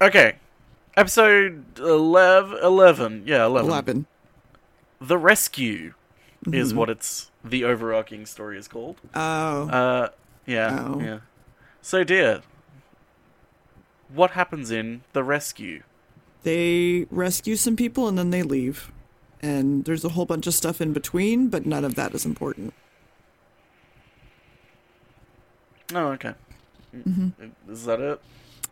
Okay. Episode 11, 11. Yeah, 11. Eleven. The Rescue is Mm-hmm. what it's the overarching story is called. Oh, Uh yeah, Oh. yeah. So dear, what happens in The Rescue? they rescue some people and then they leave, and there's a whole bunch of stuff in between, but none of that is important. Oh, okay. Mm-hmm. Is that it?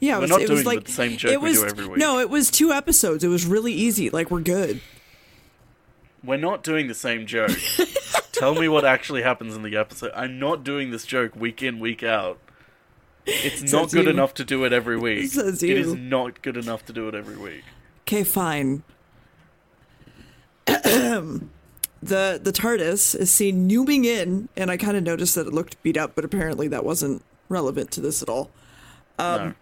Yeah, it We're was, not it doing was the same joke it we was do every week. no, it was two episodes. It was really easy. Like we're good. We're not doing the same joke. Tell me what actually happens in the episode. I'm not doing this joke week in, week out. It's not good you. enough to do it every week. Says It is not good enough to do it every week. Okay, fine. the the TARDIS is seen nooming in, and I kind of noticed that it looked beat up, but apparently that wasn't relevant to this at all. Um, no.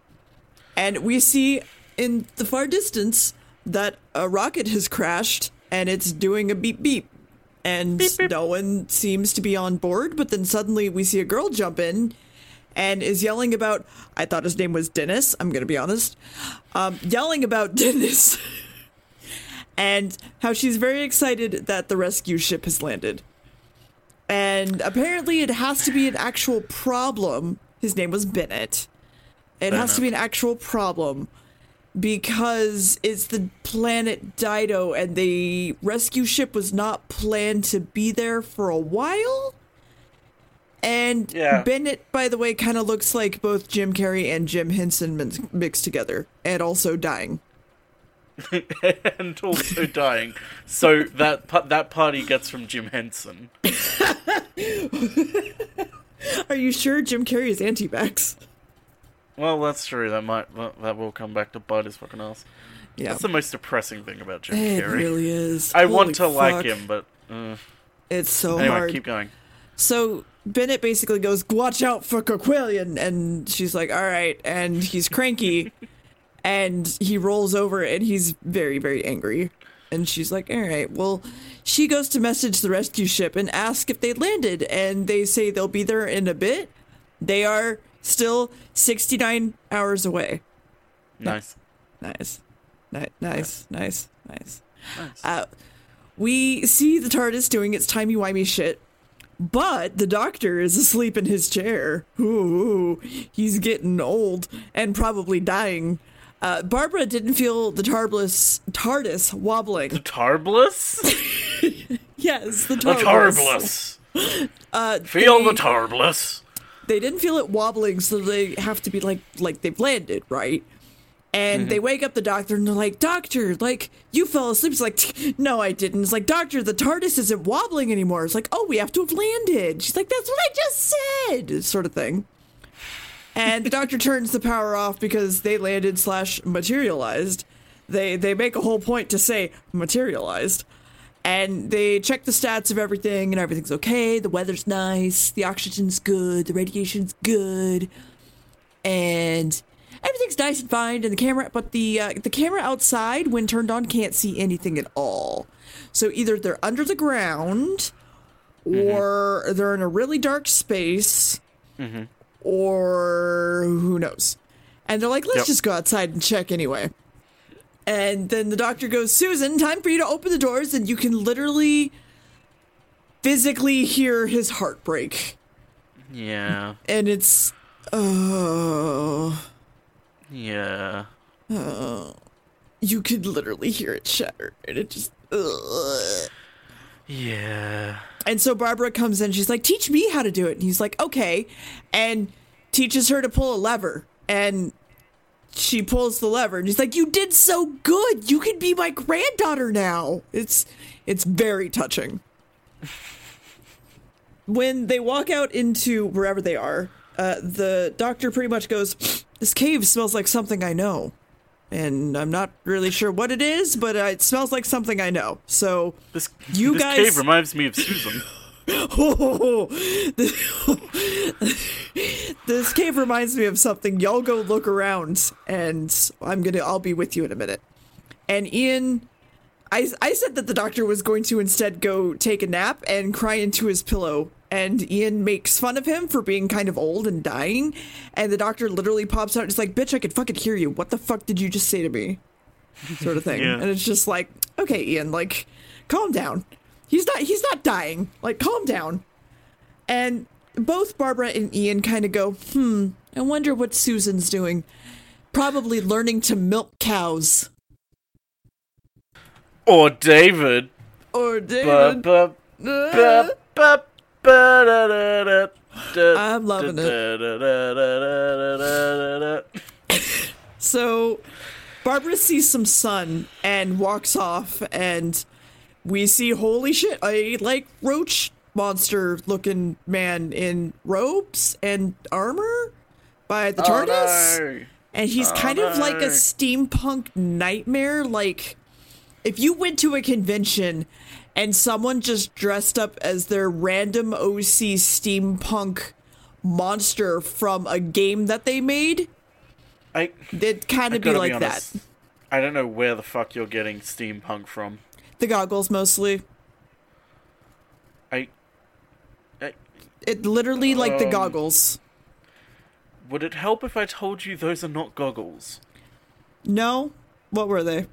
And we see in the far distance that a rocket has crashed and it's doing a beep beep. And Beep, beep. no one seems to be on board, but then suddenly we see a girl jump in and is yelling about I thought his name was Dennis, I'm gonna be honest. Um, yelling about Dennis and how she's very excited that the rescue ship has landed. And apparently it has to be an actual problem. His name was Bennett. It has to be an actual problem because it's the planet Dido and the rescue ship was not planned to be there for a while. And Yeah. Bennett, by the way, kind of looks like both Jim Carrey and Jim Henson mixed together and also dying. and also dying. So that pa- that party gets from Jim Henson. Are you sure Jim Carrey is anti-vax? Well, that's true. That might that, that will come back to bite his fucking ass. Yeah. That's the most depressing thing about Jim It Carrey. really is. I Holy want to like him, but uh, It's so anyway, hard. keep going. So Bennett basically goes, "Watch out for Koquillion," and she's like, "All right." And he's cranky, and he rolls over, and he's very, very angry. And she's like, "All right." Well, she goes to message the rescue ship and ask if they landed, and they say they'll be there in a bit. They are still sixty-nine hours away. Nice. Nice, nice, nice, nice, nice. Nice. Uh, we see the TARDIS doing its timey wimey shit, but the Doctor is asleep in his chair. Ooh, he's getting old and probably dying. Uh, Barbara didn't feel the TARDIS TARDIS wobbling. The tarbless? Yes, the The TARDIS. Tarbless. Uh, Feel they, the Tarbless. They didn't feel it wobbling, so they have to be like like they've landed, right? And they mm-hmm. wake up the doctor and they're like, Doctor, like, you fell asleep. It's like, no, I didn't. It's like, Doctor, the TARDIS isn't wobbling anymore. It's like, oh, we have to have landed. She's like, that's what I just said, sort of thing. And the doctor turns the power off because they landed slash materialized. They they make a whole point to say materialized. And they check the stats of everything, and everything's okay. The weather's nice, the oxygen's good, the radiation's good, and everything's nice and fine. And the camera, but the uh, the camera outside, when turned on, can't see anything at all. So either they're under the ground, or they're in a really dark space, or who knows. And they're like, let's Yep. just go outside and check anyway. And then the doctor goes, Susan, time for you to open the doors, and you can literally physically hear his heart break. Yeah. And it's oh Yeah. Oh. you could literally hear it shatter. And it just ugh. Yeah. And so Barbara comes in, she's like, Teach me how to do it. And he's like, Okay. And teaches her to pull a lever. And she pulls the lever and he's like, You did so good. You can be my granddaughter now. It's it's very touching. when they walk out into wherever they are, uh, the doctor pretty much goes, This cave smells like something I know. And I'm not really sure what it is, but uh, it smells like something I know. So This You this guys- cave reminds me of Susan. Oh, this cave reminds me of something. Y'all go look around, and I'm gonna. I'll be with you in a minute. And Ian, I I said that the doctor was going to instead go take a nap and cry into his pillow and Ian makes fun of him for being kind of old and dying. And the doctor literally pops out and is like, Bitch, I could fucking hear you. What the fuck did you just say to me? Sort of thing. Yeah. And it's just like, okay, Ian, like, calm down. He's not he's not dying. Like, calm down. And both Barbara and Ian kind of go, hmm, I wonder what Susan's doing. Probably learning to milk cows. Or David. Or David. ba- ba- ba- I'm loving it. So Barbara sees some sun and walks off, and we see holy shit, a like roach monster looking man in robes and armor by the TARDIS. Oh, no. And he's Oh, kind of like a steampunk nightmare. Like, if you went to a convention and someone just dressed up as their random OC steampunk monster from a game that they made, I, it'd kind of be like be that. I don't know where the fuck you're getting steampunk from. The goggles mostly. I, I It literally like the Um, goggles. would it help if I told you those are not goggles? No? What were they?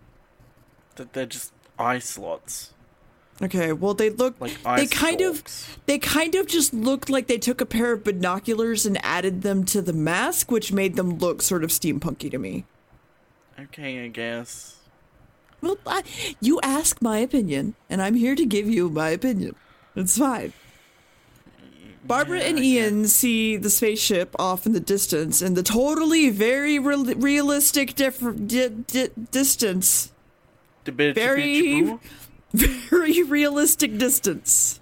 That they're just eye slots, Okay, well they look like eye they kind of they kind of just looked like they took a pair of binoculars and added them to the mask, which made them look sort of steampunky to me. Okay, I guess. Well, I, you ask my opinion, and I'm here to give you my opinion. It's fine. Barbara Yeah, and Ian see the spaceship off in the distance, and the totally very real realistic different di- di- distance, Very, Very- very realistic distance.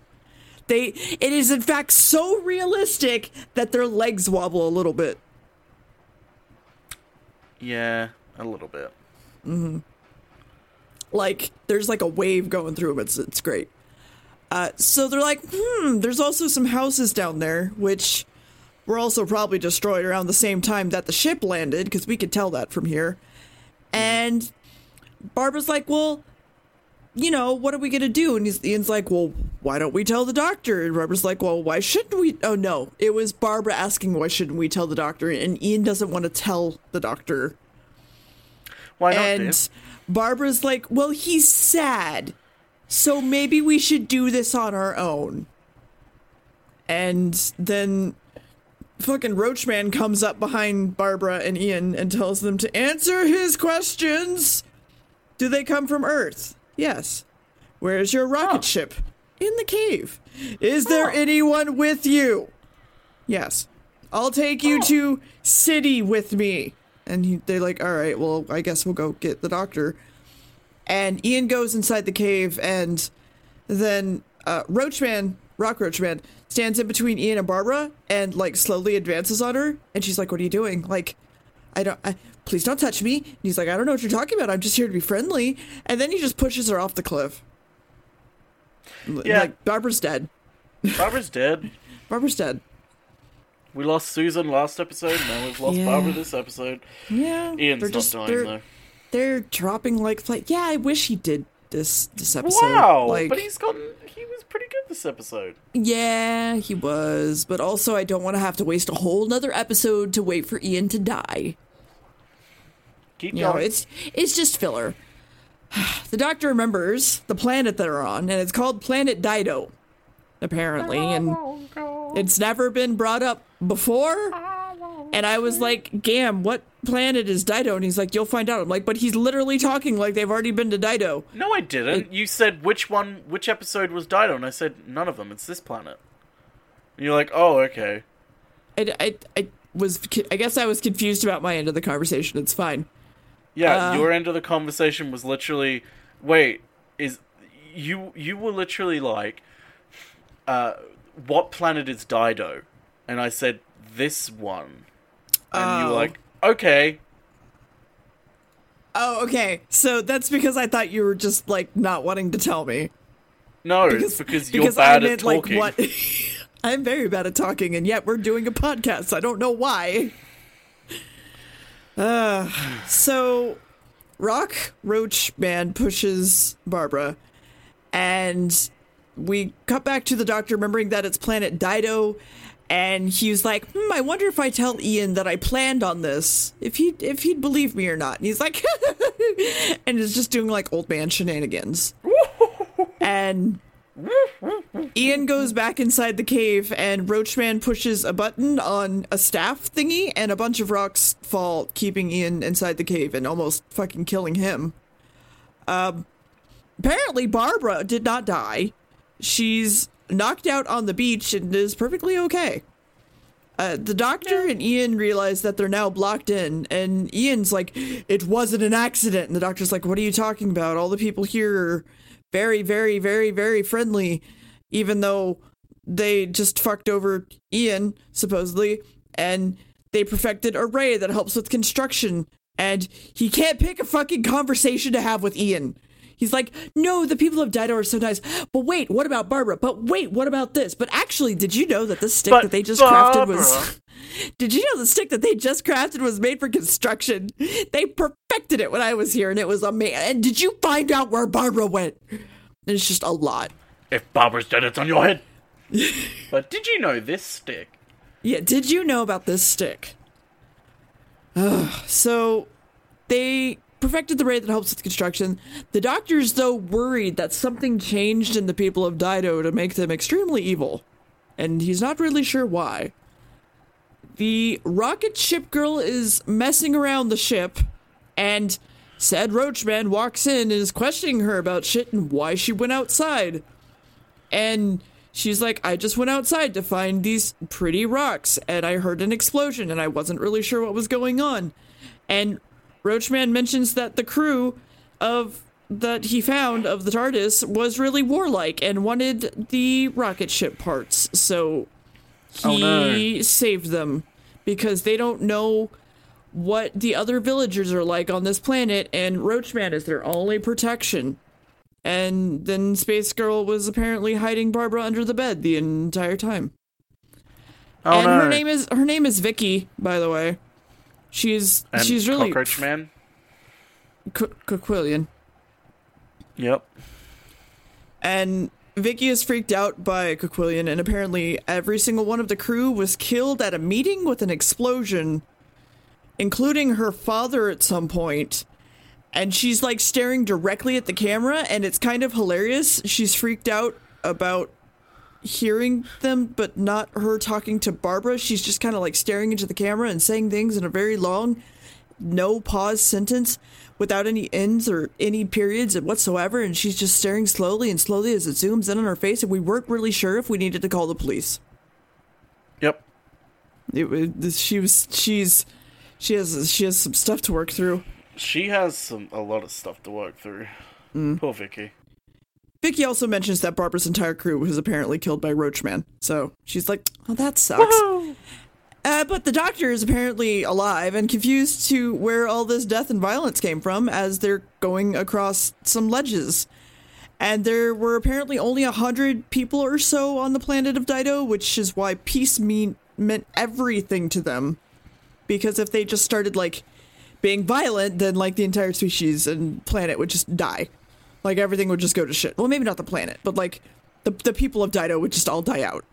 They, it is in fact so realistic that their legs wobble a little bit. Yeah, a little bit. Mm-hmm. Like there's like a wave going through them. It's it's great. Uh, so they're like, hmm. There's also some houses down there, which were also probably destroyed around the same time that the ship landed, because we could tell that from here. And Barbara's like, well, you know, what are we gonna do? And he's, Ian's like, well, why don't we tell the doctor? And Barbara's like, well, why shouldn't we? Oh no, it was Barbara asking why shouldn't we tell the doctor, and Ian doesn't want to tell the doctor Why not? and dear? Barbara's like, well, he's sad. So maybe we should do this on our own. And then fucking Roachman comes up behind Barbara and Ian and tells them to answer his questions. Do they come from Earth? Yes. Where's your rocket Oh. ship? In the cave. Is there Oh. anyone with you? Yes. I'll take you to city with me. And he, they're like, all right, well, I guess we'll go get the doctor. And Ian goes inside the cave, and then uh, Roachman, Rock Roachman, stands in between Ian and Barbara and like slowly advances on her. And she's like, "What are you doing? Like, I don't. I, please don't touch me." And he's like, "I don't know what you're talking about. I'm just here to be friendly." And then he just pushes her off the cliff. Yeah. Like Barbara's dead. Barbara's dead. Barbara's dead. We lost Susan last episode. Now we've lost Yeah. Barbara this episode. Yeah. Ian's they're not just, dying they're, though. They're dropping like flight. Yeah, I wish he did this this episode. Wow, like, but he's gotten. He was pretty good this episode. Yeah, he was. But also, I don't want to have to waste a whole nother episode to wait for Ian to die. Keep You know, going. it's it's just filler. The doctor remembers the planet they're on, and it's called Planet Dido, apparently, and oh, it's never been brought up before. And I was like, "Gamb, what planet is Dido?" And he's like, "You'll find out." I'm like, "But he's literally talking like they've already been to Dido." No, I didn't. you said which one, which episode was Dido, and I said none of them. It's this planet. And you're like, oh, okay. I, I, I was, I guess I was confused about my end of the conversation. It's fine. Yeah, Uh, your end of the conversation was literally, wait, is you you were literally like, uh, what planet is Dido? And I said this one, and you Oh. were like, okay, Oh, okay. So that's because I thought you were just like not wanting to tell me. no, it's because you're because bad I at meant like talking. what I'm very bad at talking and yet we're doing a podcast. I don't know why. Uh, so Rock Roach Man pushes Barbara and we cut back to the doctor remembering that it's planet Dido and he was like, hmm, I wonder if I tell Ian that I planned on this, if he if he'd believe me or not. And he's like, and is just doing like old man shenanigans. and Ian goes back inside the cave, and Roachman pushes a button on a staff thingy, and a bunch of rocks fall, keeping Ian inside the cave and almost fucking killing him. Um, apparently, Barbara did not die. She's knocked out on the beach and is perfectly okay. Uh, the doctor and Ian realize that they're now blocked in, and Ian's like, "It wasn't an accident." And the doctor's like, "What are you talking about? All the people here are very, very, very, very friendly, even though they just fucked over Ian supposedly, and they perfected a ray that helps with construction, and he can't pick a fucking conversation to have with Ian." He's like, no, the people of Dido are so nice. But wait, what about Barbara? But wait, what about this? But actually, did you know that the stick But that they just Barbara- crafted was. Did you know the stick that they just crafted was made for construction? They perfected it when I was here, and it was amazing. And did you find out where Barbara went? And it's just a lot. If Barbara's dead, it's on your head. but did you know this stick? Yeah, did you know about this stick? Ugh, so they perfected the ray that helps with construction. The doctors, though, worried that something changed in the people of Dido to make them extremely evil, and he's not really sure why. The rocket ship girl is messing around the ship, and said Roachman walks in and is questioning her about shit and why she went outside. And she's like, I just went outside to find these pretty rocks, and I heard an explosion, and I wasn't really sure what was going on. And Roachman mentions that the crew of that he found of the TARDIS was really warlike and wanted the rocket ship parts, so Oh, he no. saved them because they don't know what the other villagers are like on this planet, and Roachman is their only protection. And then Space Girl was apparently hiding Barbara under the bed the entire time. Oh and no. her name is her name is Vicki, by the way. She's and she's really Cockroach Man. Qu- Quillian. Yep. And Vicki is freaked out by Quillian, and apparently every single one of the crew was killed at a meeting with an explosion, including her father at some point. And she's like staring directly at the camera, and it's kind of hilarious. She's freaked out about hearing them, but not her talking to Barbara. She's just kind of like staring into the camera and saying things in a very long, no pause sentence without any ends or any periods whatsoever. And she's just staring slowly and slowly as it zooms in on her face. And we weren't really sure if we needed to call the police. Yep. It she was, she's, she has, she has some stuff to work through. She has some a lot of stuff to work through. Mm. Poor Vicki. Vicki also mentions that Barbara's entire crew was apparently killed by Roachman. So she's like, oh, that sucks. Uh, but the doctor is apparently alive and confused to where all this death and violence came from as they're going across some ledges. And there were apparently only a hundred people or so on the planet of Dido, which is why peace mean meant everything to them. Because if they just started like being violent, then like the entire species and planet would just die. Like everything would just go to shit. Well, maybe not the planet, but like the the people of Dido would just all die out.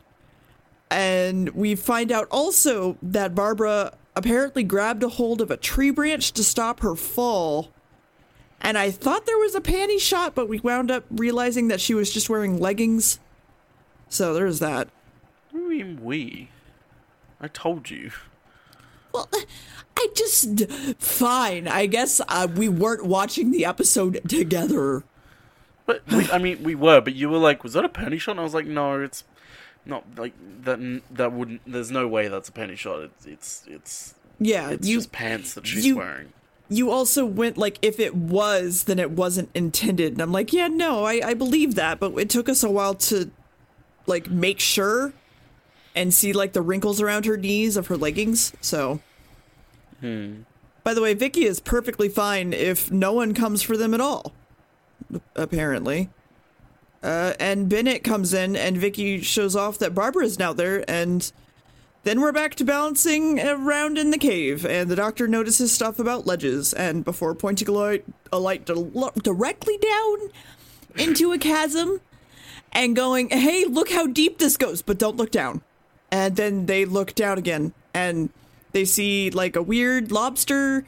And we find out also that Barbara apparently grabbed a hold of a tree branch to stop her fall. And I thought there was a panty shot, but we wound up realizing that she was just wearing leggings. So there's that. You mean we? I told you. Well, I just fine. I guess uh, we weren't watching the episode together. But we, I mean, we were. But you were like, "Was that a penny shot?" And I was like, "No, it's not. Like that. That wouldn't. There's no way that's a penny shot. It's it's it's, Yeah, it's you just pants that she's you- wearing." you also went like if it was then it wasn't intended and i'm like yeah no I, I believe that but it took us a while to like make sure and see like the wrinkles around her knees of her leggings so hmm. by the way vicki is perfectly fine if no one comes for them at all apparently uh, and bennett comes in and vicki shows off that barbara is now there and then we're back to balancing around in the cave, and the doctor notices stuff about ledges. And before pointing a light, a light di- directly down into a chasm, and going, "Hey, look how deep this goes, but don't look down." And then they look down again and they see like a weird lobster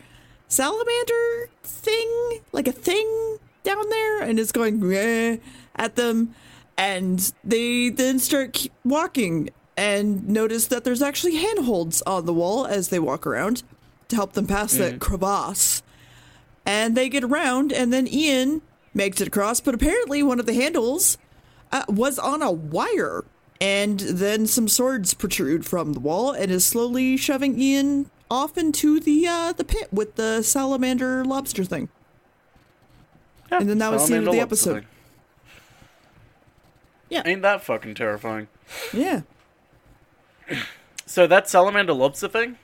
salamander thing, like a thing down there and it's going at them and they then start walking and notice that there's actually handholds on the wall as they walk around to help them pass that crevasse. And they get around, and then Ian makes it across, but apparently one of the handles uh, was on a wire. And then some swords protrude from the wall and is slowly shoving Ian off into the uh, the pit with the salamander lobster thing. And then that was the end of the episode. thing. Yeah. Ain't that fucking terrifying? Yeah. So that salamander lobster thing,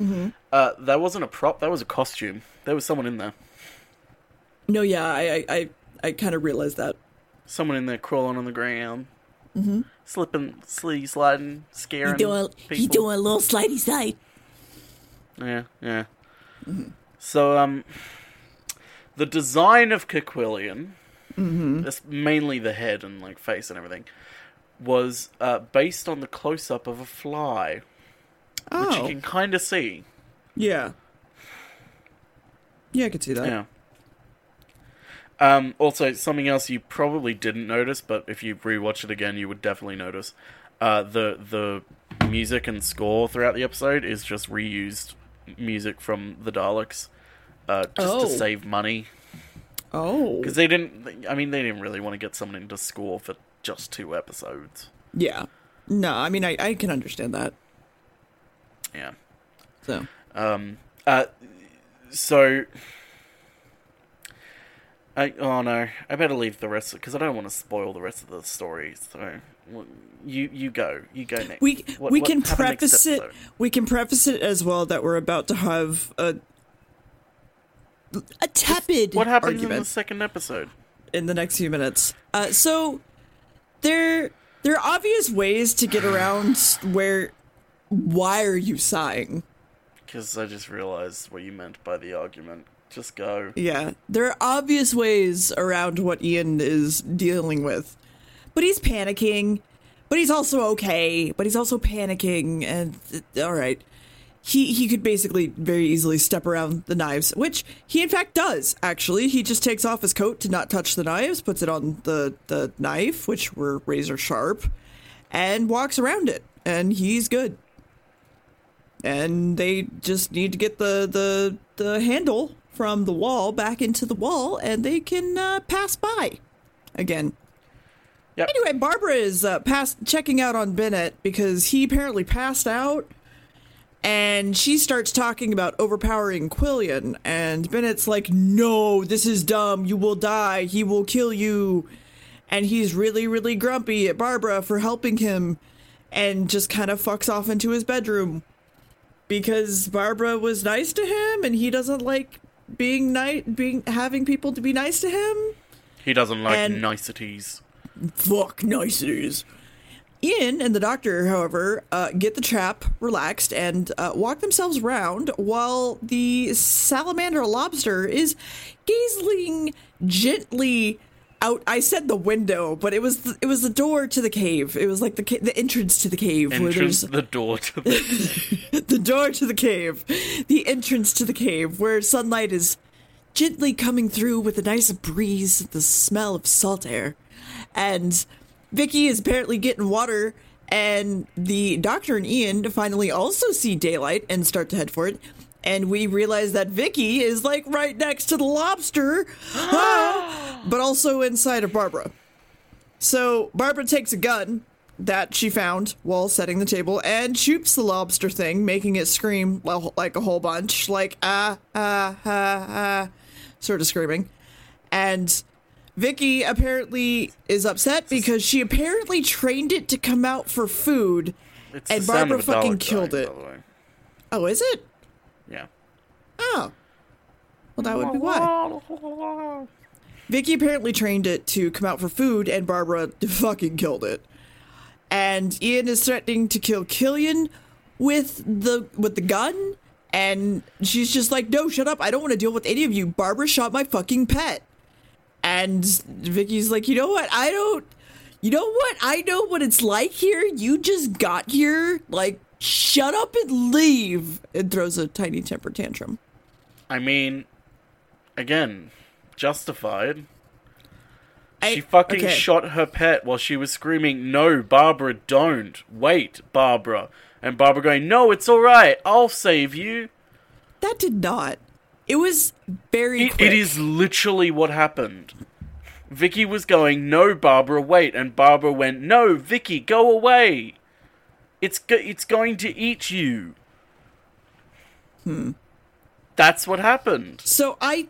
Mm-hmm. uh, that wasn't a prop. That was a costume. There was someone in there. No, yeah, I I, I, I kind of realized that. Someone in there crawling on the ground, mm-hmm. slipping, sliding, sliding, scaring doing a little slidey slide. Yeah, yeah. So, um, the design of Koquillion, that's mainly the head and like face and everything, was uh, based on the close up of a fly, which you Oh, can kind of see. yeah. Yeah, I could see that. Yeah. Um, also, something else you probably didn't notice, but if you rewatch it again, you would definitely notice. Uh, the the music and score throughout the episode is just reused music from the Daleks, uh, just Oh. to save money Oh, because they didn't. I mean, they didn't really want to get someone in to score for just two episodes. yeah. No, I mean, I, I can understand that. Yeah. So, Um. Uh. So. I oh no, I better leave the rest because I don't want to spoil the rest of the story. So you you go, you go next. we What- we what can preface it. We can preface it as well that we're about to have a a tepid What happens in the second episode? in the next few minutes. Uh, so there there are obvious ways to get around where. Why are you sighing? Because I just realized what you meant by the argument. Just go. Yeah, there are obvious ways around what Ian is dealing with, but he's panicking. But he's also okay. But he's also panicking, and all right, he he could basically very easily step around the knives, which he in fact does. Actually, he just takes off his coat to not touch the knives, puts it on the the knife, which were razor sharp, and walks around it, and he's good. And they just need to get the the the handle from the wall back into the wall, and they can uh, pass by again. Yep. Anyway, Barbara is uh, pass- checking out on Bennett because he apparently passed out, and she starts talking about overpowering Quillian, and Bennett's like, "No, this is dumb. You will die. He will kill you." And he's really, really grumpy at Barbara for helping him, and just kind of fucks off into his bedroom because Barbara was nice to him, and he doesn't like being nice, being having people to be nice to him. He doesn't like And- niceties. fuck niceties. Ian and the doctor, however, uh, get the trap relaxed and uh, walk themselves round while the salamander lobster is gazing gently out. I said the window, but it was the, it was the door to the cave. It was like the ca- the entrance to the cave where Entrance the door to the. the door to the cave, the entrance to the cave, where sunlight is gently coming through with a nice breeze, the smell of salt air. And Vicki is apparently getting water, and the doctor and Ian finally also see daylight and start to head for it. And we realize that Vicki is like right next to the lobster, Ah! but also inside of Barbara. So Barbara takes a gun that she found while setting the table and shoots the lobster thing, making it scream like a whole bunch, like ah ah ah ah, sort of screaming. And Vicki apparently is upset because she apparently trained it to come out for food. It's And Barbara fucking killed dying, it. By the way. Oh, is it? Yeah. Oh. Well, that would be why. Vicki apparently trained it to come out for food, and Barbara fucking killed it. And Ian is threatening to kill Killian with the with the gun, and she's just like, "No, shut up! I don't want to deal with any of you." Barbara shot my fucking pet, and Vicki's like, "You know what? I don't. you know what? I know what it's like here. You just got here. Like, shut up and leave. And throws a tiny temper tantrum. I mean, again, justified. I- She fucking okay. shot her pet while she was screaming, No, Barbara, don't. Wait, Barbara. And Barbara going, No, it's alright. I'll save you. That did not. It was very It, it is literally what happened. Vicki was going, No, Barbara, wait. And Barbara went, No, Vicki, go away. It's, go- it's going to eat you. Hmm. That's what happened. So I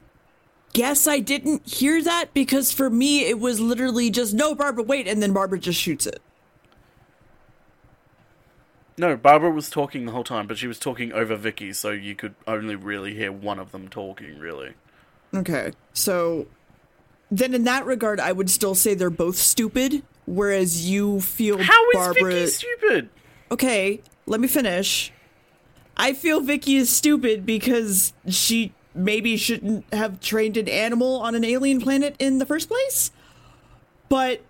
guess I didn't hear that because for me it was literally just no Barbara wait and then Barbara just shoots it. No, Barbara was talking the whole time, but she was talking over Vicki, so you could only really hear one of them talking, really. Okay. So then in that regard I would still say they're both stupid whereas you feel How is Barbara Vicki stupid? Okay, let me finish. I feel Vicki is stupid because she maybe shouldn't have trained an animal on an alien planet in the first place. But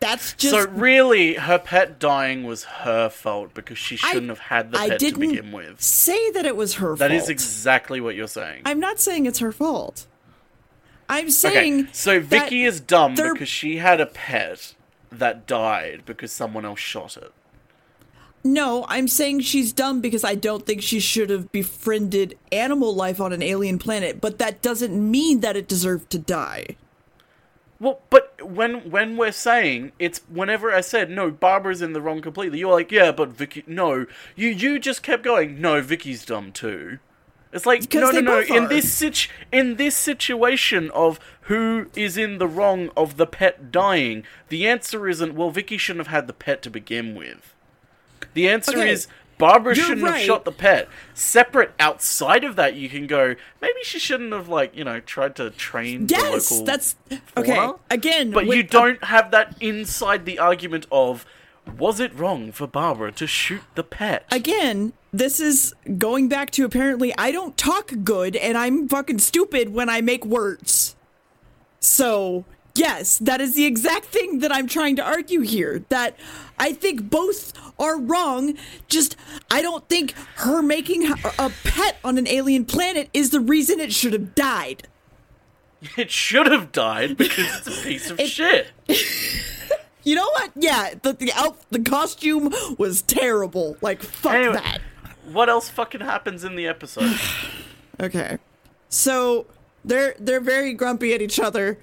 that's just so really, her pet dying was her fault because she shouldn't have had the I pet to begin with. say that it was her That fault. is exactly what you're saying. I'm not saying it's her fault. I'm okay, saying so that Vicki is dumb they're- because she had a pet that died because someone else shot it. No, I'm saying she's dumb because I don't think she should have befriended animal life on an alien planet, but that doesn't mean that it deserved to die. Well, but when when we're saying it's whenever I said no, Barbara's in the wrong completely, you're like, yeah, but Vicki, no, you you just kept going, no, Vicki's dumb too. It's like Because no, no, no. In this situ- in this situation of who is in the wrong of the pet dying, the answer isn't well. Vicki shouldn't have had the pet to begin with. The answer Okay, is Barbara you're shouldn't have shot the pet. Separate outside of that, you can go. Maybe she shouldn't have like you know tried to train. Yes, the local that's okay. Again, But you don't have that inside the argument of was it wrong for Barbara to shoot the pet? again, this is going back to apparently I don't talk good and I'm fucking stupid when I make words. So, yes, that is the exact thing that I'm trying to argue here. That I think both are wrong. Just, I don't think her making a pet on an alien planet is the reason it should have died. It should have died because it's a piece of shit. You know what? Yeah, the the, out, the costume was terrible. Like, fuck Anyway. that. What else fucking happens in the episode? Okay. So they're they're very grumpy at each other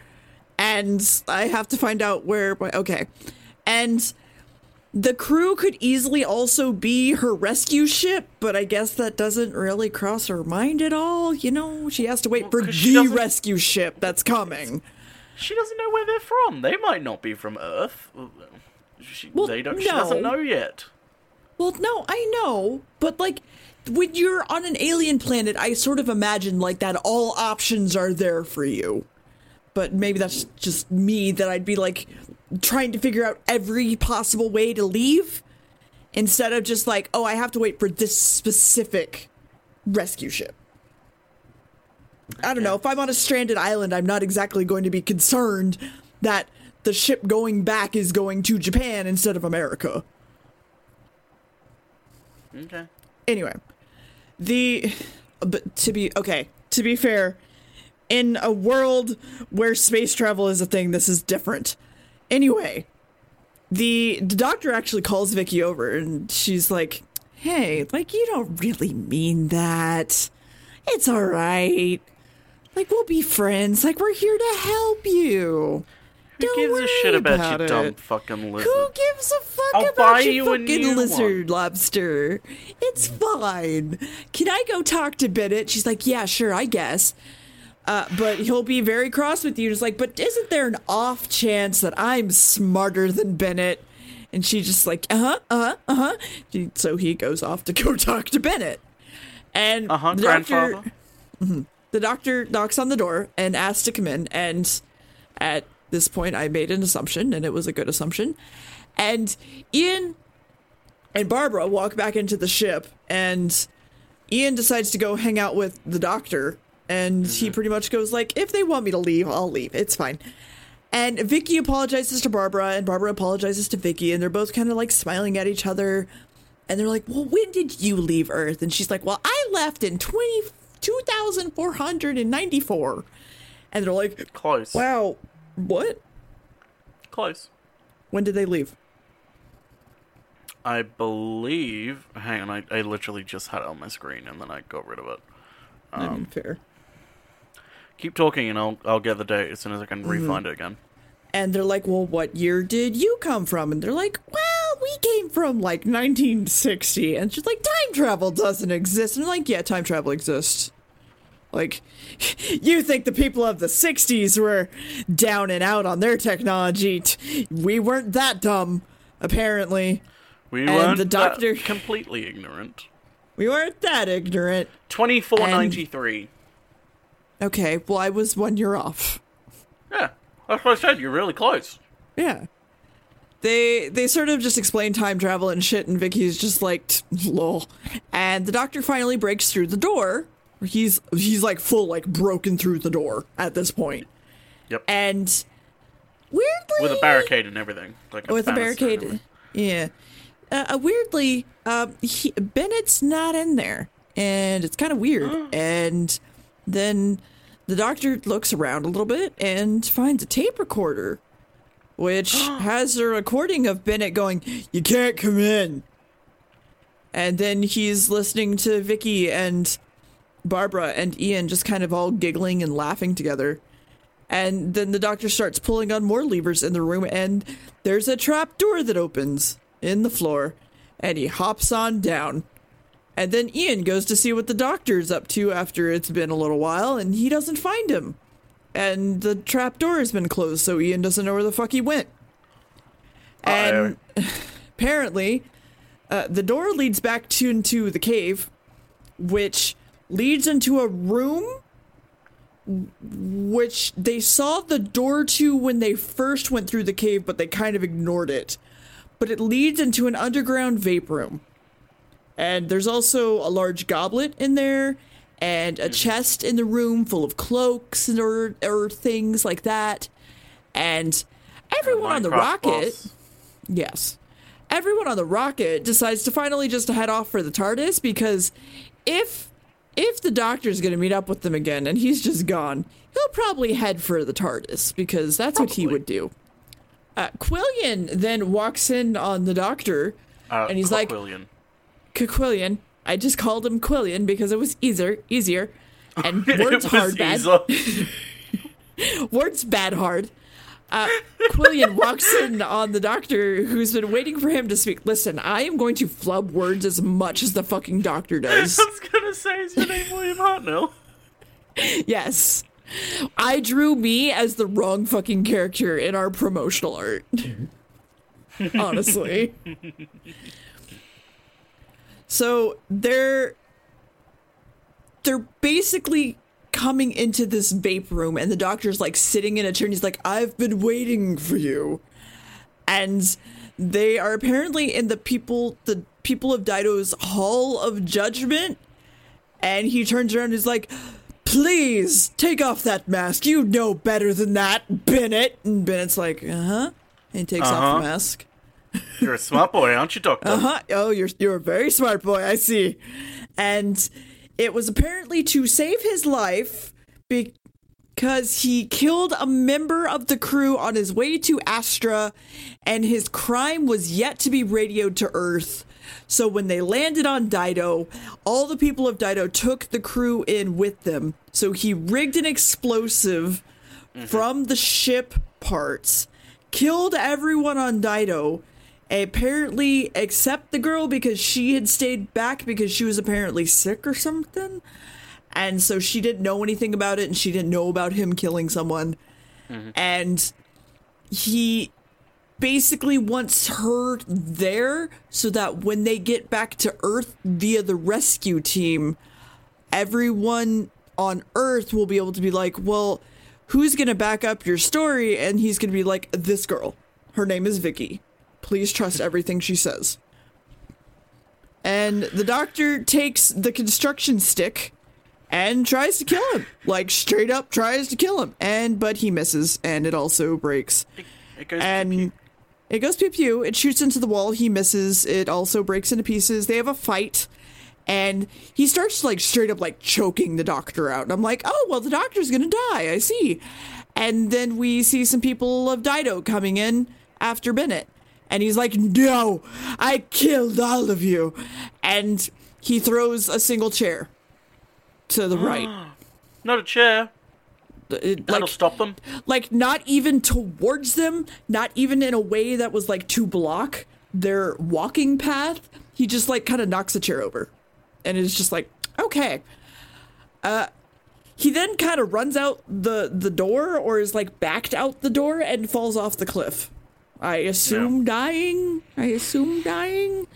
and I have to find out where okay. And the crew could easily also be her rescue ship, but I guess that doesn't really cross her mind at all. You know, she has to wait for 'cause she the rescue ship that's coming. She doesn't know where they're from. They might not be from Earth. She, Well, they don't. She doesn't know yet. Well, no, I know, but like when you're on an alien planet, I sort of imagine like that all options are there for you. But maybe that's just me that I'd be like trying to figure out every possible way to leave instead of just like, oh, I have to wait for this specific rescue ship. I don't know. If I'm on a stranded island, I'm not exactly going to be concerned that the ship going back is going to Japan instead of America. Okay. anyway the but to be okay to be fair in a world where space travel is a thing this is different anyway the, the doctor actually calls vicki over and she's like hey like you don't really mean that it's all right like we'll be friends like we're here to help you Who Don't gives a shit about, about your dumb fucking lizard? who gives a fuck I'll about you a fucking lizard lobster? It's fine. Can I go talk to Bennett? She's like, yeah, sure, I guess. Uh, but he'll be very cross with you. Just like, but isn't there an off chance that I'm smarter than Bennett? And she just like, uh huh, uh huh, uh huh. So he goes off to go talk to Bennett. And Uh huh, grandfather. the doctor knocks on the door and asks to come in and at this point i made an assumption and it was a good assumption and ian and barbara walk back into the ship and ian decides to go hang out with the doctor and he mm-hmm. pretty much goes like if they want me to leave i'll leave it's fine And Vicki apologizes to Barbara, and Barbara apologizes to Vicki, and they're both kind of like smiling at each other. And they're like, Well, when did you leave Earth? And she's like, Well, I left in 20, 2494. And they're like, Close. Wow, what? Close. When did they leave? I believe. Hang on, I, I literally just had it on my screen and then I got rid of it. I Um, mean, fair. Keep talking and I'll I'll get the date as soon as I can re-find it again. And they're like, Well, what year did you come from? And they're like, Well, we came from like 1960. And she's like, Time travel doesn't exist. And I'm like, Yeah, time travel exists. Like, you think the people of the 60s were down and out on their technology. T- We weren't that dumb, apparently. We And weren't the doctor- completely ignorant. We weren't that ignorant. Twenty four ninety three. Okay, well, I was one year off. Yeah, that's what I said. You're really close. Yeah. They they sort of just explain time travel and shit, and Vicki's just like, "T- lol. And the doctor finally breaks through the door. He's he's like full like broken through the door at this point. Yep. And weirdly, With a barricade and everything. Like a with a barricade, yeah. Uh, uh, weirdly, uh, he, Bennett's not in there, and it's kind of weird. and then the doctor looks around a little bit and finds a tape recorder, which has a recording of Bennett going, "You can't come in." And then he's listening to Vicki and Barbara and Ian just kind of all giggling and laughing together. And then the doctor starts pulling on more levers in the room, and there's a trap door that opens in the floor, and he hops on down. And then Ian goes to see what the doctor's up to after it's been a little while, and he doesn't find him. And the trap door has been closed, so Ian doesn't know where the fuck he went. And apparently, uh, the door leads back to into the cave, which leads into a room which they saw the door to when they first went through the cave, but they kind of ignored it. But it leads into an underground vape room. And there's also a large goblet in there and a chest in the room full of cloaks and or, or things like that. And everyone on the rocket, yes, everyone on the rocket decides to finally just head off for the TARDIS because if if the doctor's going to meet up with them again and he's just gone, he'll probably head for the TARDIS because that's what he would do. Uh, Quillian then walks in on the doctor Uh, and he's like, Quillian. I just called him Quillian because it was easier, easier, and words hard bad. Words bad hard. Uh, Quillian walks in on the doctor who's been waiting for him to speak. Listen, I am going to flub words as much as the fucking doctor does. I was gonna say, is your name William Hartnell? Yes. I drew me as the wrong fucking character in our promotional art. Honestly. So they're they're basically coming into this vape room and the doctor's like sitting in a chair and he's like, I've been waiting for you. And they are apparently in the people the people of Dido's Hall of Judgment. And he turns around and is like, Please take off that mask. You know better than that, Bennett. And Bennett's like, uh huh. And he takes off Uh-huh. the mask. You're a smart boy, aren't you, Doctor? Uh huh. Oh, you're you're a very smart boy. I see. And it was apparently to save his life because he killed a member of the crew on his way to Astra, and his crime was yet to be radioed to Earth. So when they landed on Dido, all the people of Dido took the crew in with them. So he rigged an explosive from the ship parts, killed everyone on Dido, apparently except the girl because she had stayed back because she was apparently sick or something. And so she didn't know anything about it and she didn't know about him killing someone. Mm-hmm. And he basically wants her there so that when they get back to Earth via the rescue team, everyone on Earth will be able to be like, well, who's going to back up your story? And he's going to be like, this girl. Her name is Vicki. Please trust everything she says. And the doctor takes the construction stick and tries to kill him. Like straight up tries to kill him. And but he misses and it also breaks. It, it goes. And pew-pew. it goes pew pew. It shoots into the wall. He misses. It also breaks into pieces. They have a fight. And he starts like straight up like choking the doctor out. And I'm like, oh, well, the doctor's going to die. I see. And then we see some people of Dido coming in after Bennett. And he's like, no, I killed all of you. And he throws a single chair to the right. Not a chair. It- That'll like, stop them. like not even towards them, not even in a way that was like to block their walking path. He just like kind of knocks a chair over. And it's just like, okay. Uh he then kind of runs out the the door or is like backed out the door and falls off the cliff. I assume dying. I assume dying.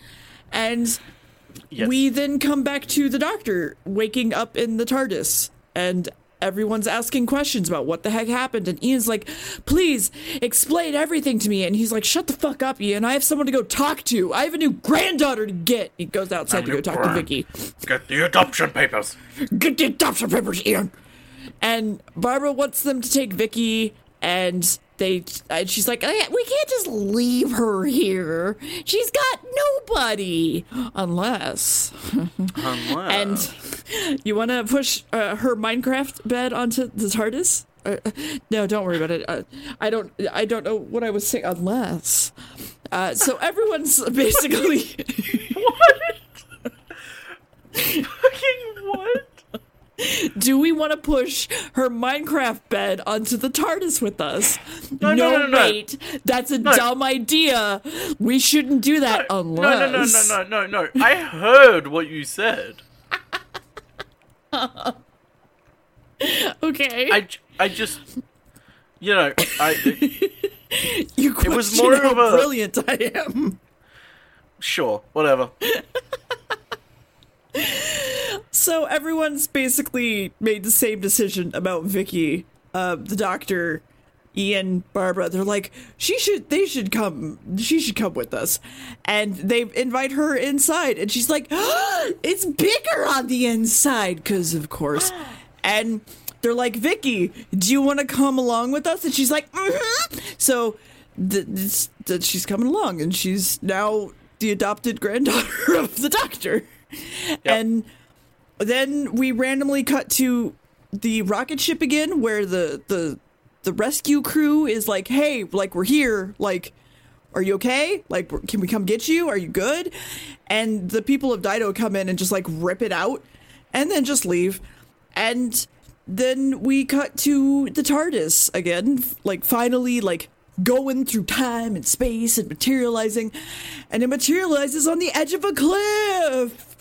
And Yes. we then come back to the doctor waking up in the TARDIS, and everyone's asking questions about what the heck happened. And Ian's like, "Please explain everything to me." And he's like, "Shut the fuck up, Ian. I have someone to go talk to. I have a new granddaughter to get." He goes outside to go talk to Vicki. Get the adoption papers. Get the adoption papers, Ian. And Barbara wants them to take Vicki, and they and she's like, "Eh, "We can't just leave her here. She's got nobody, unless." Unless. And you want to push uh, her Minecraft bed onto the TARDIS? Uh, no, don't worry about it. Uh, I don't. I don't know what I was saying. Unless, uh, so everyone's basically. what? Fucking what? Do we want to push her Minecraft bed onto the TARDIS with us? No, no, no, no. wait. That's a dumb idea. We shouldn't do that alone. No, unless. no, no, no, no, no, no. I heard what you said. Okay. I, I just, you know, I you question was more how of a- brilliant I am. sure, whatever. So everyone's basically made the same decision about Vicki. Uh, the doctor, Ian, Barbara. They're like, she should. They should come. She should come with us. And they invite her inside, and she's like, "It's bigger on the inside, because of course." And they're like, "Vicki, do you want to come along with us?" And she's like, "Mm-hmm." So th- this, th- she's coming along, and she's now the adopted granddaughter of the doctor. And then we randomly cut to the rocket ship again where the the the rescue crew is like hey like we're here. Like are you okay? Like can we come get you? Are you good? And the people of Dido come in and just like rip it out and then just leave. And then we cut to the tardis again like finally like going through time and space and materializing. And it materializes on the edge of a cliff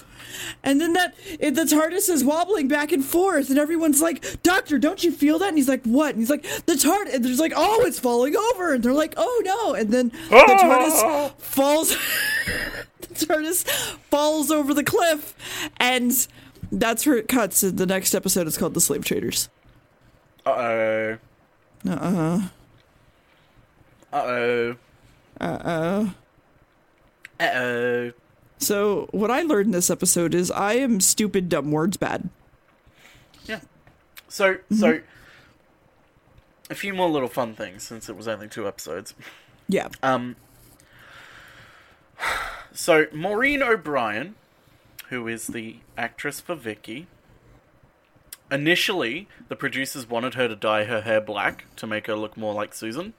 and then that it, the TARDIS is wobbling back and forth, and everyone's like, "Doctor, don't you feel that?" And he's like, "What?" And he's like, "The TARDIS." And there's like, "Oh, it's falling over," and they're like, "Oh no!" And then the TARDIS falls. the TARDIS falls over the cliff, and that's where it cuts. And the next episode is called "The Slave Traders." Uh oh. Uh uh. Uh oh. Uh oh. Uh oh. So what I learned in this episode is I am stupid, dumb words bad. Yeah. So, so a few more little fun things since it was only two episodes. Yeah. Um. So Maureen O'Brien, who is the actress for Vicki, initially the producers wanted her to dye her hair black to make her look more like Susan.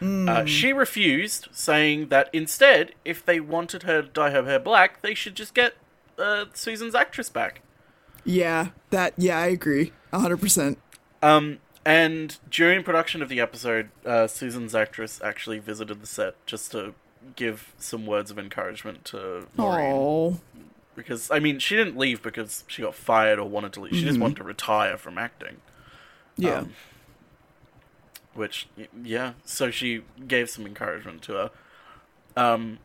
Uh, she refused, saying that instead, if they wanted her to dye her hair black, they should just get uh, Susan's actress back. Yeah. That. Yeah, I agree. hundred percent. Um, and during production of the episode, uh, Susan's actress actually visited the set just to give some words of encouragement to Maureen. Oh. Because, I mean, she didn't leave because she got fired or wanted to leave. She just wanted to retire from acting. Yeah. Um, which, yeah, so she gave some encouragement to her. Um,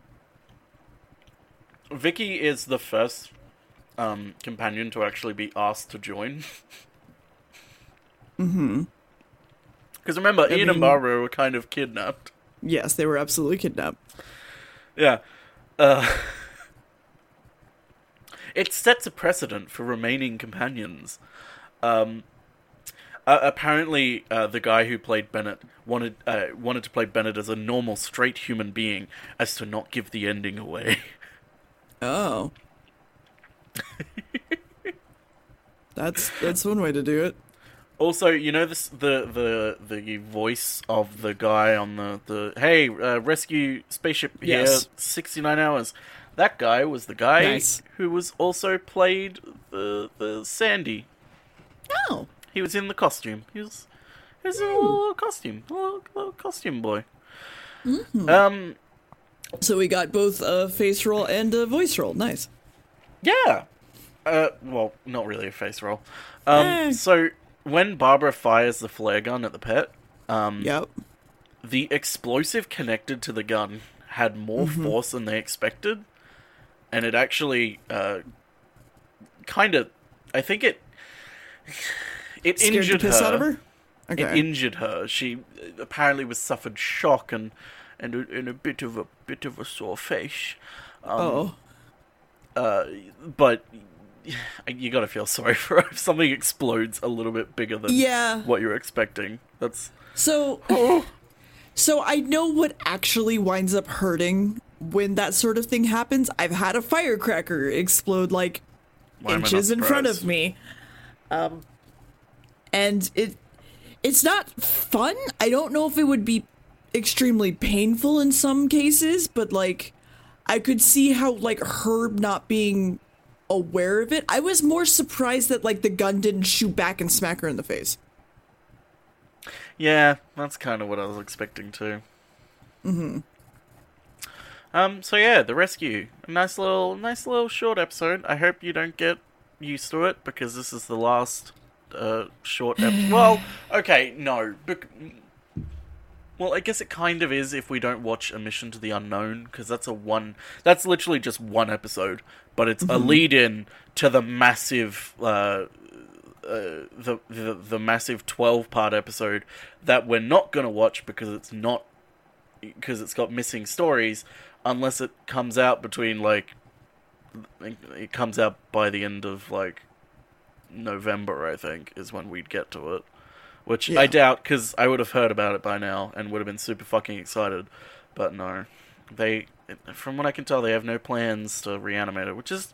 Vicki is the first um, companion to actually be asked to join. mm-hmm. Because remember, Ian mean- and Barbara were kind of kidnapped. Yes, they were absolutely kidnapped. Yeah. Uh, it sets a precedent for remaining companions. Um, uh, apparently, uh, the guy who played Bennett wanted uh, wanted to play Bennett as a normal, straight human being, as to not give the ending away. Oh. that's that's one way to do it. Also, you know this the the the voice of the guy on the the hey uh, rescue spaceship here Yes. sixty nine hours. That guy was the guy Nice. who was also played the the Sandy. Oh. He was in the costume. He was he was in a little costume, a little, little costume boy. Um, So we got both a face roll and a voice roll. Nice. yeah. Uh, well, not really a face roll. Um, Eh. so when Barbara fires the flare gun at the pet, um, Yep. the explosive connected to the gun had more Mm-hmm. force than they expected, and it actually uh, kind of. I think it it Scared injured the piss her. out of her. Okay. It injured her. She uh, apparently was suffered shock and and a, and a bit of a bit of a sore face. Um, oh. uh, but you gotta feel sorry for her if something explodes a little bit bigger than Yeah. what you're expecting. That's So, so I know what actually winds up hurting when that sort of thing happens. I've had a firecracker explode like why am I not inches in front of me, um, and it it's not fun. I don't know if it would be extremely painful in some cases, but like I could see how like Herb not being aware of it. I was more surprised that like the gun didn't shoot back and smack her in the face. Yeah, that's kind of what I was expecting too. Mm-hmm. Um. So yeah, the rescue. A nice little, nice little short episode. I hope you don't get used to it because this is the last uh, short. Ep- well, okay, no. Bec- well, I guess it kind of is if we don't watch a Mission to the Unknown because that's a one. That's literally just one episode, but it's a lead-in to the massive. Uh, uh, the, the the massive 12 part episode that we're not going to watch because it's not because it's got missing stories unless it comes out between like it comes out by the end of like November I think is when we'd get to it which I doubt cuz I would have heard about it by now and would have been super fucking excited but no they from what I can tell they have no plans to reanimate it which is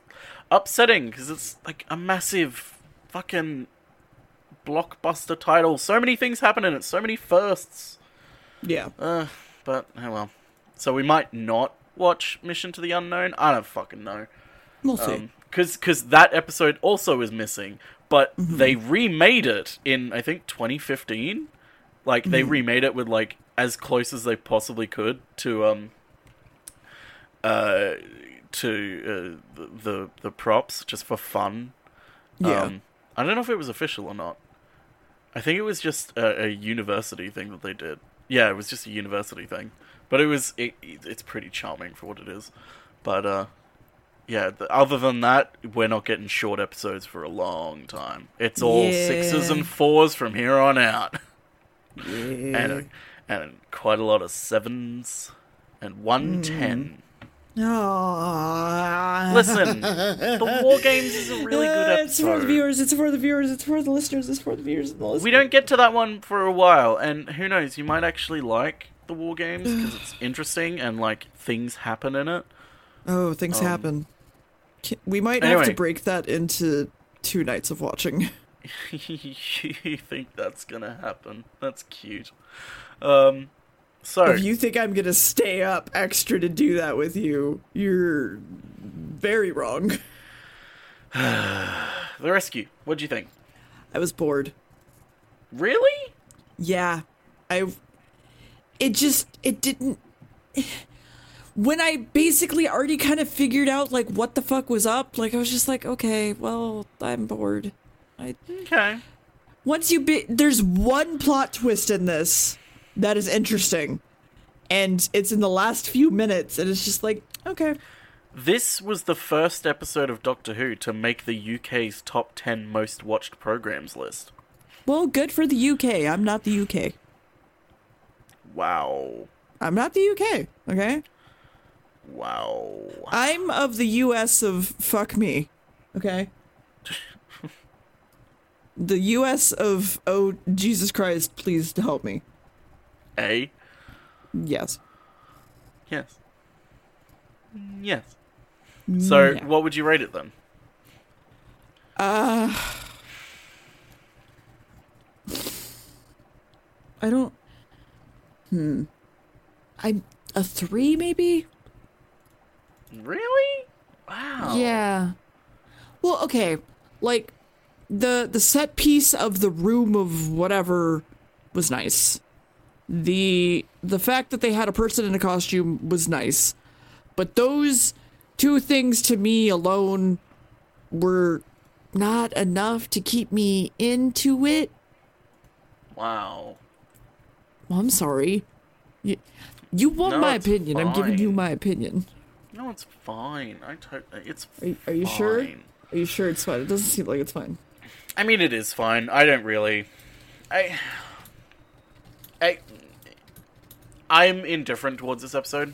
upsetting cuz it's like a massive fucking blockbuster title. So many things happen in it. So many firsts. Yeah. Uh, but oh well. So we might not watch Mission to the Unknown. I don't fucking know. We'll see. Because cause that episode also is missing, but they remade it in I think 2015. Like they remade it with like as close as they possibly could to um uh to uh, the, the the props just for fun. yeah. Um, I don't know if it was official or not. I think it was just a, a university thing that they did. Yeah, it was just a university thing, but it was it- it's pretty charming for what it is. But uh, yeah. The, other than that, we're not getting short episodes for a long time. It's all sixes and fours from here on out, yeah. and and quite a lot of sevens and one ten. Aw. Listen, the War Games is a really good Uh, episode. It's for the viewers. It's for the viewers. It's for the listeners. It's for the viewers and the listeners. We don't get to that one for a while, and who knows? You might actually like the war games because it's interesting and like things happen in it. Oh, things Um, happen. We might have to break that into two nights of watching. you think that's gonna happen? That's cute. Um, so If you think I'm gonna stay up extra to do that with you, you're very wrong. the rescue. What do you think? I was bored. Really? Yeah, I. It just it didn't. When I basically already kind of figured out like what the fuck was up, like I was just like, okay, well, I'm bored. I Okay. once you be there's one plot twist in this that is interesting, and it's in the last few minutes, and it's just like, okay, This was the first episode of Doctor Who to make the UK's top ten most watched programs list. well, good for the UK. I'm not the UK. Wow. I'm not the UK. Okay, Wow. I'm of the US of fuck me. Okay. the U.S. of oh Jesus Christ, please help me. A. Yes. Yes. Yes. So, Yeah. what would you rate it then? Uh, I don't. Hmm. I a three maybe. Really? Wow. Yeah. Well, okay. Like the the set piece of the room of whatever was nice. The the fact that they had a person in a costume was nice. But those two things to me alone were not enough to keep me into it. Wow. Well, I'm sorry. You, you want my opinion. I'm giving you my opinion. No, it's fine. I to- it's Are you, are you sure? Are you sure it's fine? It doesn't seem like it's fine. I mean, it is fine. I don't really. I. I. I'm indifferent towards this episode.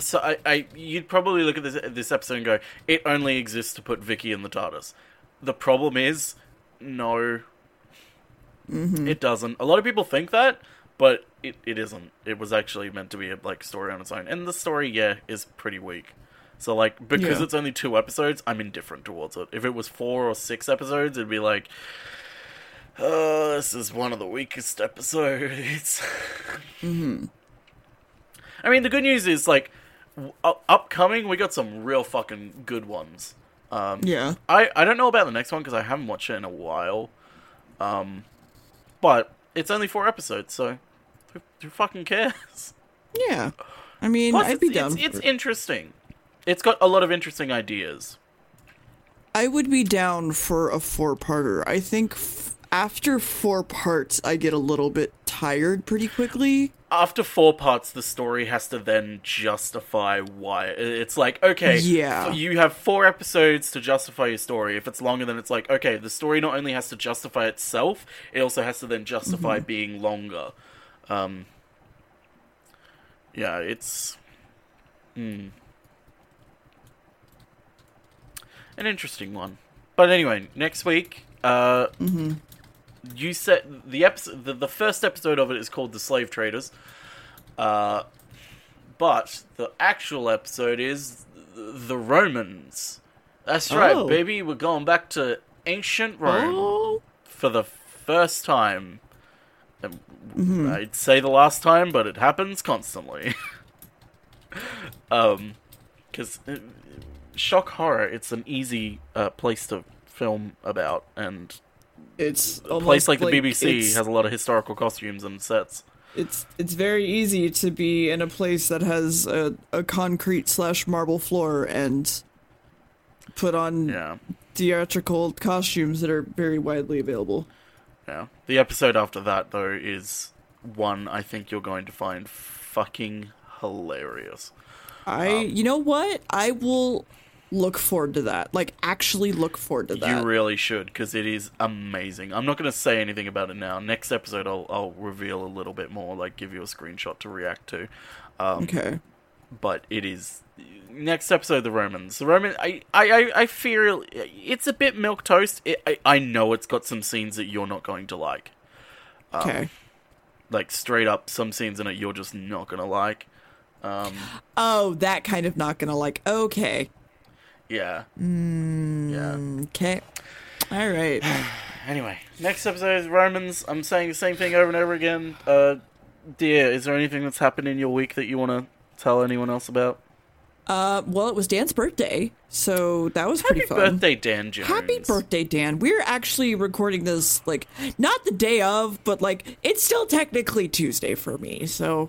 So I, I, you'd probably look at this this episode and go, it only exists to put Vicki in the TARDIS. The problem is, no, mm-hmm. it doesn't. A lot of people think that, but it, it isn't. It was actually meant to be a like story on its own, and the story, yeah, is pretty weak. So like because Yeah. it's only two episodes, I'm indifferent towards it. If it was four or six episodes, it'd be like, oh, this is one of the weakest episodes. Hmm. I mean, the good news is like w- upcoming, we got some real fucking good ones. Um, Yeah. I I don't know about the next one because I haven't watched it in a while. Um, but it's only four episodes, so who, who fucking cares? Yeah. I mean, Plus, I'd it's, be it's, down. it's for- interesting. It's got a lot of interesting ideas. I would be down for a four-parter. I think f- after four parts, I get a little bit tired pretty quickly. After four parts, the story has to then justify why. It's like, okay, Yeah. you have four episodes to justify your story. If it's longer, then it's like, okay, the story not only has to justify itself, it also has to then justify Mm-hmm. being longer. Um, yeah, it's hmm, an interesting one. But anyway, next week, uh, Mm-hmm. You said the episode, the, the first episode of it is called "The Slave Traders," uh, but the actual episode is the Romans. That's right, Oh. baby. We're going back to ancient Rome Oh, for the first time. Um, Mm-hmm. I'd say the last time, but it happens constantly. um, because shock horror, it's an easy uh, place to film about, and it's a place almost like the BBC has a lot of historical costumes and sets. it's it's very easy to be in a place that has a, a concrete slash marble floor and put on Yeah, theatrical costumes that are very widely available. yeah. The episode after that, though, is one I think you're going to find fucking hilarious. I, Um, you know what? I will look forward to that. Like, actually look forward to that. You really should, because it is amazing. I'm not going to say anything about it now. Next episode, I'll, I'll reveal a little bit more, like give you a screenshot to react to. Um, okay. But it is next episode. The Romans. The Roman. I, I, I, I feel it's a bit milk toast. It, I, I know it's got some scenes that you're not going to like. Um, Okay. Like straight up, some scenes in it you're just not going to like. Um, oh, that kind of not gonna like. Okay. Yeah. Mm. Yeah. Okay. All right. Anyway, next episode is Romans. I'm saying the same thing over and over again. Uh, Deer, is there anything that's happened in your week that you want to tell anyone else about? Uh, well, it was Dan's birthday, so that was Happy pretty fun. Happy birthday, Dan Jones. Happy birthday, Dan. We're actually recording this like not the day of, but like it's still technically Tuesday for me. So,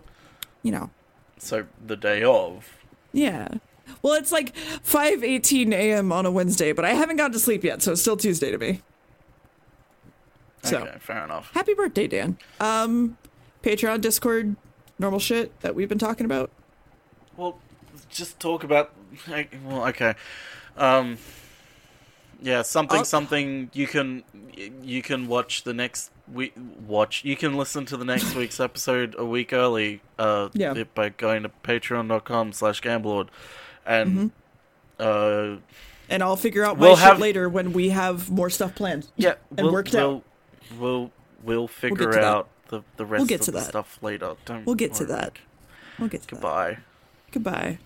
you know, So the day of. yeah. Well, it's like 5:18 a.m. on a Wednesday, but I haven't gone to sleep yet, so it's still Tuesday to me. So, Okay, fair enough. happy birthday, Dan. Um, Patreon, Discord, normal shit that we've been talking about. Well, just talk about. like, Well, okay. Um. Yeah, something, I'll- something. You can, you can watch the next week. Watch. You can listen to the next week's episode a week early. Uh, Yeah. by going to Patreon.com/slash Gamblord, and Mm-hmm. uh, and I'll figure out my We'll shit have- later when we have more stuff planned. Yeah, And we'll, worked we'll, out. We'll we'll figure that. out the the rest we'll get of to the that. stuff later. Don't We'll get to that. We'll get to that. Goodbye. Goodbye.